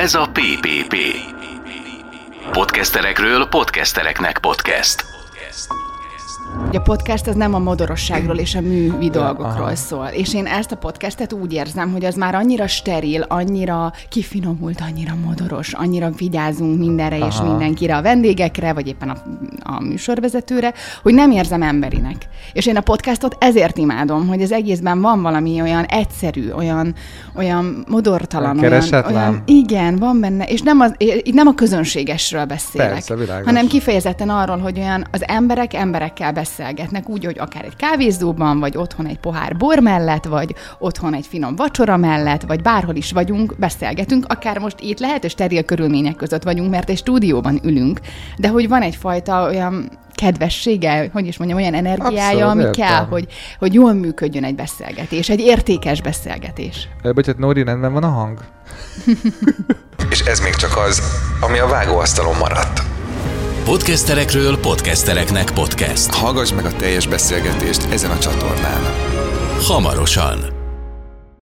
Ez a PPP. Podcasterekről podcastereknek podcast. A podcast az nem a modorosságról és a művi dolgokról szól. És én ezt a podcastet úgy érzem, hogy az már annyira steril, annyira kifinomult, annyira modoros, annyira vigyázunk mindenre és Aha. mindenkire, a vendégekre, vagy éppen a, a műsorvezetőre, hogy nem érzem emberinek. És én a podcastot ezért imádom, hogy az egészben van valami olyan egyszerű, olyan, olyan modortalan, olyan, olyan, igen, van benne, és nem, az, itt nem a közönségesről beszélek, Persze, világos. hanem kifejezetten arról, hogy olyan az emberek emberekkel beszélgetnek, úgy, hogy akár egy kávézóban, vagy otthon egy pohár bor mellett, vagy otthon egy finom vacsora mellett, vagy bárhol is vagyunk, beszélgetünk, akár most itt lehet, és steril körülmények között vagyunk, mert egy stúdióban ülünk, de hogy van egyfajta olyan kedvessége, hogy is mondjam, olyan energiája, Abszolút, ami értem. kell, hogy, hogy jól működjön egy beszélgetés, egy értékes beszélgetés. Ö, Bocsánat, Nóri, rendben van a hang? És ez még csak az, ami a vágóasztalon maradt. Podcasterekről podcastereknek podcast. Hallgass meg a teljes beszélgetést ezen a csatornán. Hamarosan.